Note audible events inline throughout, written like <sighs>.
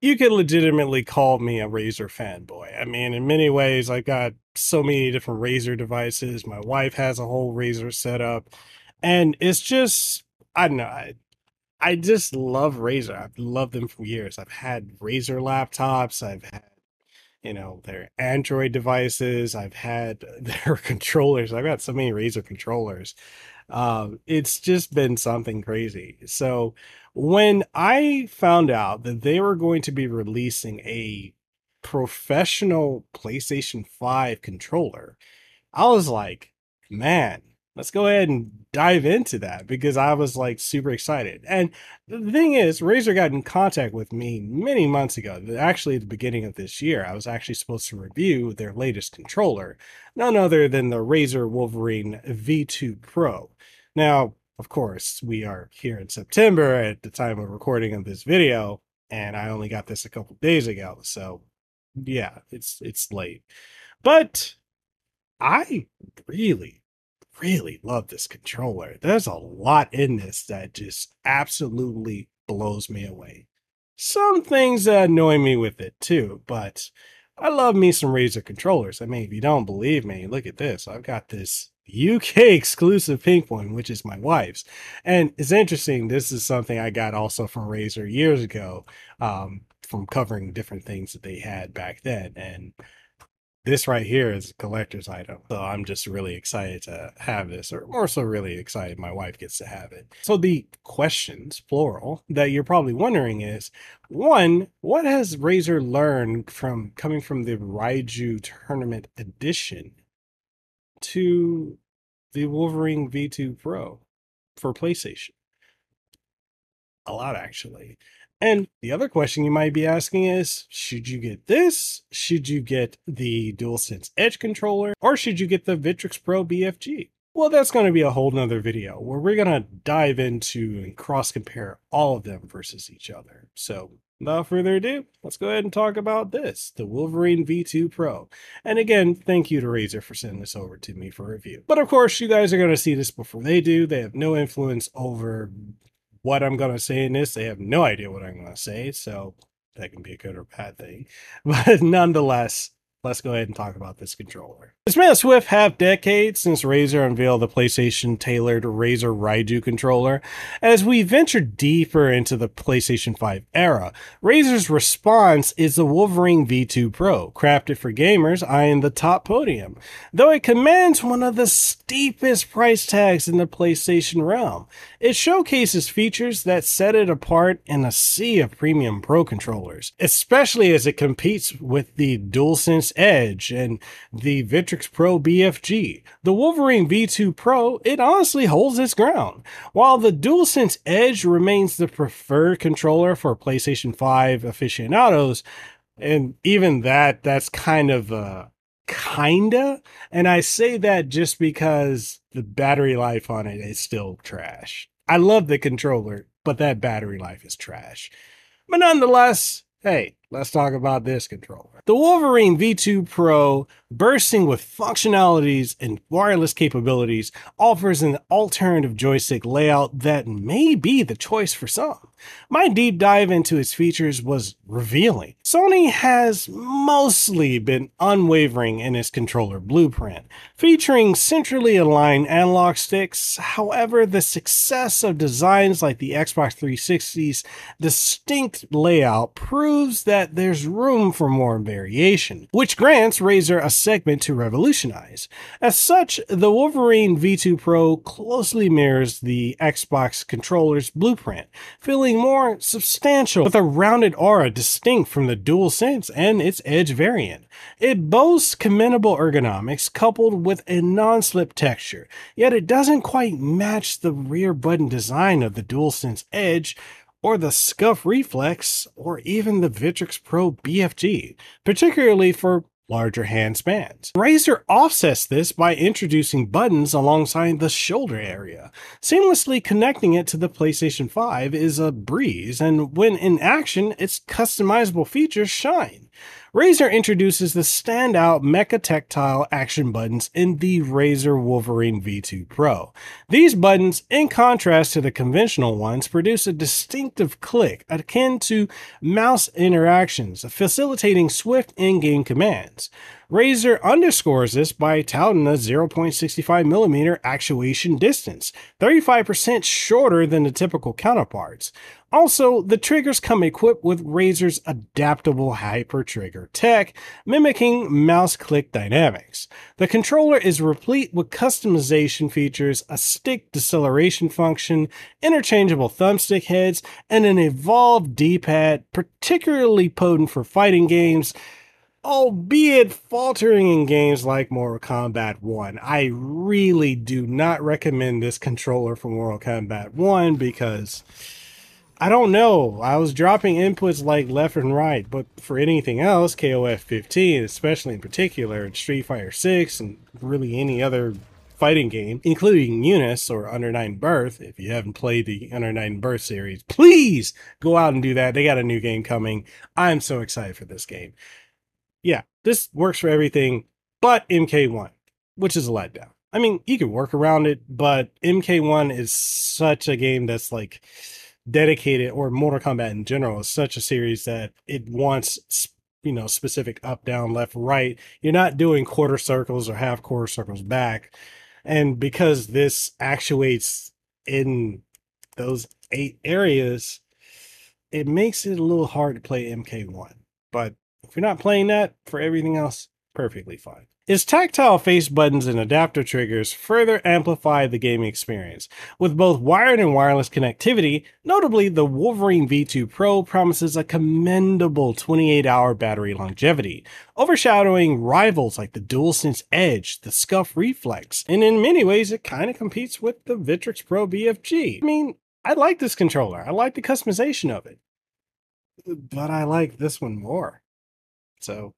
you could legitimately call me a Razer fanboy. I mean, in many ways, I've got so many different Razer devices. My wife has a whole Razer setup, and it's just I don't know. I, I just love Razer. I've loved them for years. I've had Razer laptops. I've had you know their Android devices. I've had <laughs> their controllers. I've got so many Razer controllers. Um, it's just been something crazy. So when I found out that they were going to be releasing a professional PlayStation 5 controller, I was like, man, let's go ahead and dive into that because I was like super excited. And the thing is, Razer got in contact with me many months ago. Actually, at the beginning of this year, I was actually supposed to review their latest controller, none other than the Razer Wolverine V2 Pro. Now, of course, we are here in September at the time of recording of this video, and I only got this a couple days ago. So, yeah, it's it's late. But I really really love this controller. There's a lot in this that just absolutely blows me away. Some things that annoy me with it too, but I love me some Razer controllers. I mean, if you don't believe me, look at this. I've got this UK <laughs> exclusive pink one, which is my wife's. And it's interesting. This is something I got also from Razer years ago, um, from covering different things that they had back then. And this right here is a collector's item. So I'm just really excited to have this, or more so really excited my wife gets to have it. So the questions, plural, that you're probably wondering is one, what has Razer learned from coming from the Raiju Tournament Edition to the Wolverine V2 Pro for PlayStation? A lot, actually. And the other question you might be asking is should you get this? Should you get the DualSense Edge controller? Or should you get the Victrix Pro BFG? Well, that's going to be a whole nother video where we're going to dive into and cross compare all of them versus each other. So, without further ado, let's go ahead and talk about this the Wolverine V2 Pro. And again, thank you to Razer for sending this over to me for review. But of course, you guys are going to see this before they do. They have no influence over what I'm going to say in this. They have no idea what I'm going to say. So that can be a good or bad thing. <laughs> But nonetheless, let's go ahead and talk about this controller. It's been a swift half decade since Razer unveiled the PlayStation tailored Razer Raiju controller. As we venture deeper into the PlayStation 5 era, Razer's response is the Wolverine V2 Pro, crafted for gamers eyeing the top podium, though it commands one of the steepest price tags in the PlayStation realm. It showcases features that set it apart in a sea of premium Pro controllers, especially as it competes with the DualSense Edge and the Victrix Pro BFG. The Wolverine V2 Pro, it honestly holds its ground. While the DualSense Edge remains the preferred controller for PlayStation 5 aficionados, and even that, that's kind of uh, kinda. And I say that just because the battery life on it is still trash. I love the controller, but that battery life is trash. But nonetheless, hey, let's talk about this controller. The Wolverine V2 Pro bursting with functionalities and wireless capabilities, offers an alternative joystick layout that may be the choice for some. My deep dive into its features was revealing. Sony has mostly been unwavering in its controller blueprint, featuring centrally aligned analog sticks. However, the success of designs like the Xbox 360's distinct layout proves that there's room for more variation, which grants Razer a segment to revolutionize. As such, the Wolverine V2 Pro closely mirrors the Xbox controller's blueprint, feeling more substantial with a rounded aura distinct from the DualSense and its Edge variant. It boasts commendable ergonomics coupled with a non-slip texture, yet it doesn't quite match the rear button design of the DualSense Edge, or the Scuf Reflex, or even the Victrix Pro BFG, particularly for larger hand spans. Razer offsets this by introducing buttons alongside the shoulder area. Seamlessly connecting it to the PlayStation 5 is a breeze, and when in action, its customizable features shine. Razer introduces the standout Mecha Tactile action buttons in the Razer Wolverine V2 Pro. These buttons, in contrast to the conventional ones, produce a distinctive click akin to mouse interactions, facilitating swift in-game commands. Razer underscores this by touting a 0.65mm actuation distance, 35% shorter than the typical counterparts. Also, the triggers come equipped with Razer's adaptable hyper trigger tech, mimicking mouse click dynamics. The controller is replete with customization features, a stick deceleration function, interchangeable thumbstick heads, and an evolved D pad, particularly potent for fighting games albeit faltering in games like Mortal Kombat 1. I really do not recommend this controller for Mortal Kombat 1 because I don't know. I was dropping inputs like left and right, but for anything else, KOF 15, especially in particular, and Street Fighter 6, and really any other fighting game, including Eunice or Under Night Birth. If you haven't played the Under Night Birth series, please go out and do that. They got a new game coming. I'm so excited for this game yeah, this works for everything but MK1, which is a letdown. I mean, you can work around it, but MK1 is such a game that's like dedicated, or Mortal Kombat in general is such a series that it wants, you know, specific up, down, left, right. You're not doing quarter circles or half quarter circles back. And because this actuates in those eight areas, it makes it a little hard to play MK1. But if you're not playing that, for everything else, perfectly fine. Its tactile face buttons and adapter triggers further amplify the gaming experience. With both wired and wireless connectivity, notably the Wolverine V2 Pro promises a commendable 28 hour battery longevity, overshadowing rivals like the DualSense Edge, the Scuf Reflex, and in many ways it kind of competes with the Victrix Pro BFG. I mean, I like this controller, I like the customization of it, but I like this one more. So.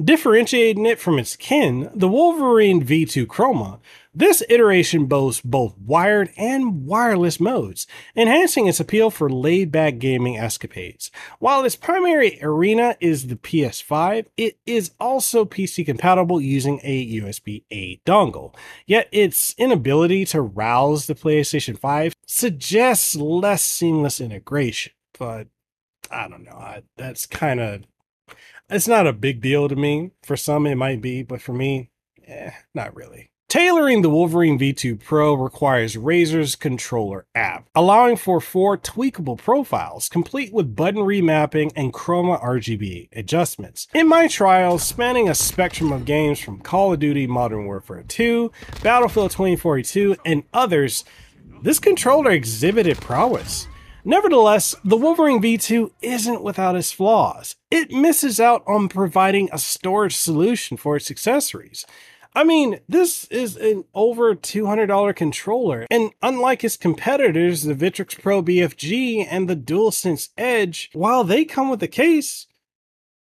Differentiating it from its kin, the Wolverine V2 Chroma, this iteration boasts both wired and wireless modes, enhancing its appeal for laid back gaming escapades. While its primary arena is the PS5, it is also PC compatible using a USB A dongle. Yet its inability to rouse the PlayStation 5 suggests less seamless integration, but I don't know. I, that's kind of it's not a big deal to me. For some, it might be, but for me, eh, not really. Tailoring the Wolverine V2 Pro requires Razer's controller app, allowing for four tweakable profiles, complete with button remapping and chroma RGB adjustments. In my trials, spanning a spectrum of games from Call of Duty Modern Warfare 2, Battlefield 2042, and others, this controller exhibited prowess. Nevertheless, the Wolverine V2 isn't without its flaws. It misses out on providing a storage solution for its accessories. I mean, this is an over $200 controller, and unlike its competitors, the Victrix Pro BFG and the DualSense Edge, while they come with a case,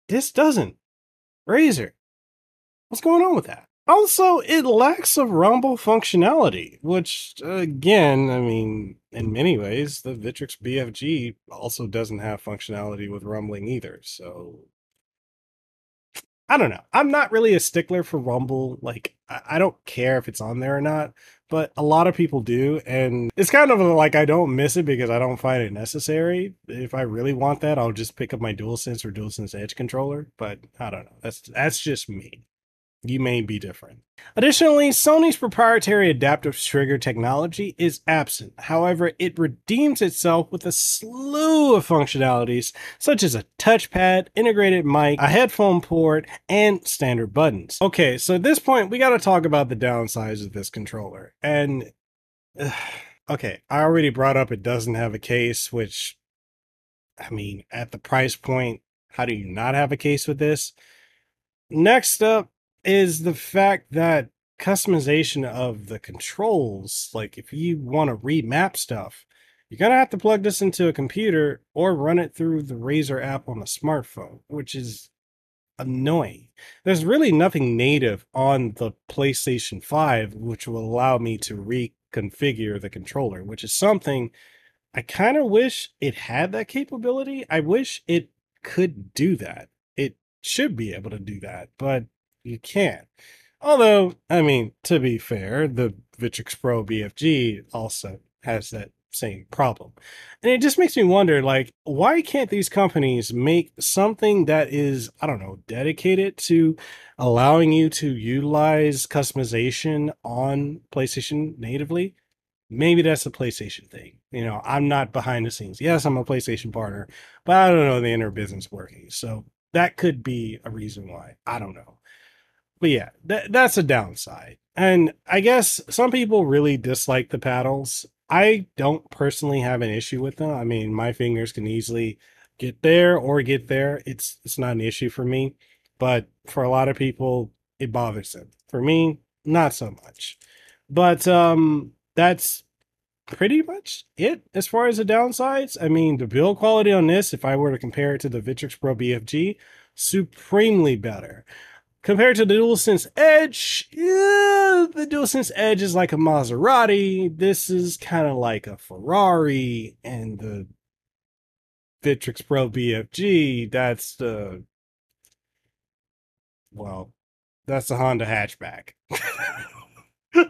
this doesn't. Razer, what's going on with that? Also, it lacks a rumble functionality, which, again, I mean, in many ways, the Victrix BFG also doesn't have functionality with rumbling either. So, I don't know. I'm not really a stickler for Rumble. Like, I don't care if it's on there or not, but a lot of people do. And it's kind of like I don't miss it because I don't find it necessary. If I really want that, I'll just pick up my DualSense or DualSense Edge controller. But I don't know. That's that's just me you may be different. Additionally, Sony's proprietary adaptive trigger technology is absent. However, it redeems itself with a slew of functionalities such as a touchpad, integrated mic, a headphone port, and standard buttons. Okay, so at this point, we got to talk about the downsides of this controller. And <sighs> okay, I already brought up it doesn't have a case, which I mean, at the price point, how do you not have a case with this? Next up, is the fact that customization of the controls, like if you want to remap stuff, you're going to have to plug this into a computer or run it through the Razer app on a smartphone, which is annoying. There's really nothing native on the PlayStation 5 which will allow me to reconfigure the controller, which is something I kind of wish it had that capability. I wish it could do that. it should be able to do that, but you can't. Although, I mean, to be fair, the Victrix Pro BFG also has that same problem. And it just makes me wonder like why can't these companies make something that is I don't know, dedicated to allowing you to utilize customization on PlayStation natively? Maybe that's a PlayStation thing. You know, I'm not behind the scenes. Yes, I'm a PlayStation partner, but I don't know the inner business workings. So that could be a reason why. I don't know. But yeah, that, that's a downside. And I guess some people really dislike the paddles. I don't personally have an issue with them. I mean, my fingers can easily get there or get there. It's it's not an issue for me. But for a lot of people, it bothers them. For me, not so much. But um that's pretty much it as far as the downsides. I mean, the build quality on this, if I were to compare it to the Victrix Pro BFG, supremely better. Compared to the DualSense Edge, yeah, the DualSense Edge is like a Maserati. This is kind of like a Ferrari, and the Victrix Pro BFG, that's the well, that's the Honda hatchback. <laughs>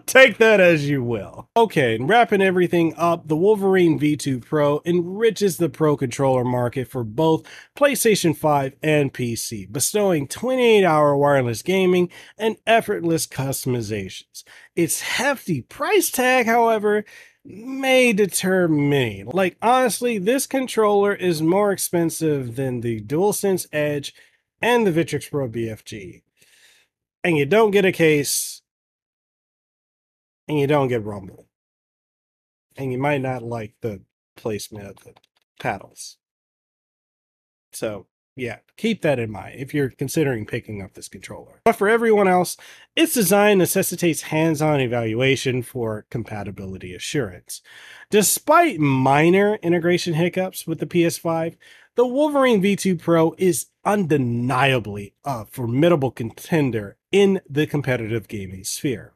<laughs> Take that as you will. Okay, and wrapping everything up, the Wolverine V2 Pro enriches the Pro controller market for both PlayStation 5 and PC, bestowing 28 hour wireless gaming and effortless customizations. Its hefty price tag, however, may deter many. Like, honestly, this controller is more expensive than the DualSense Edge and the Victrix Pro BFG. And you don't get a case and you don't get rumble. And you might not like the placement of the paddles. So, yeah, keep that in mind if you're considering picking up this controller. But for everyone else, its design necessitates hands on evaluation for compatibility assurance. Despite minor integration hiccups with the PS5, the Wolverine V2 Pro is undeniably a formidable contender in the competitive gaming sphere.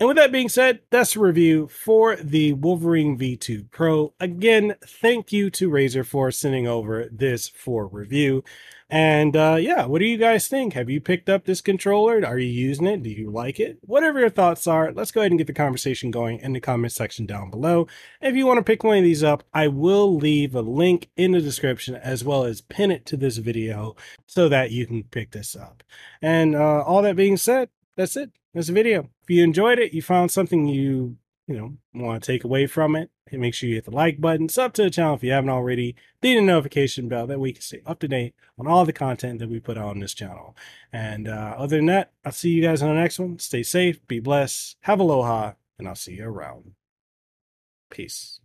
And with that being said, that's a review for the Wolverine V2 Pro. Again, thank you to Razer for sending over this for review. And uh, yeah, what do you guys think? Have you picked up this controller? Are you using it? Do you like it? Whatever your thoughts are, let's go ahead and get the conversation going in the comment section down below. If you want to pick one of these up, I will leave a link in the description as well as pin it to this video so that you can pick this up. And uh, all that being said, that's it. That's the video. If you enjoyed it, you found something you, you know, want to take away from it, and make sure you hit the like button, sub to the channel if you haven't already, the notification bell that we can stay up to date on all the content that we put on this channel. And uh, other than that, I'll see you guys on the next one. Stay safe, be blessed, have aloha, and I'll see you around. Peace.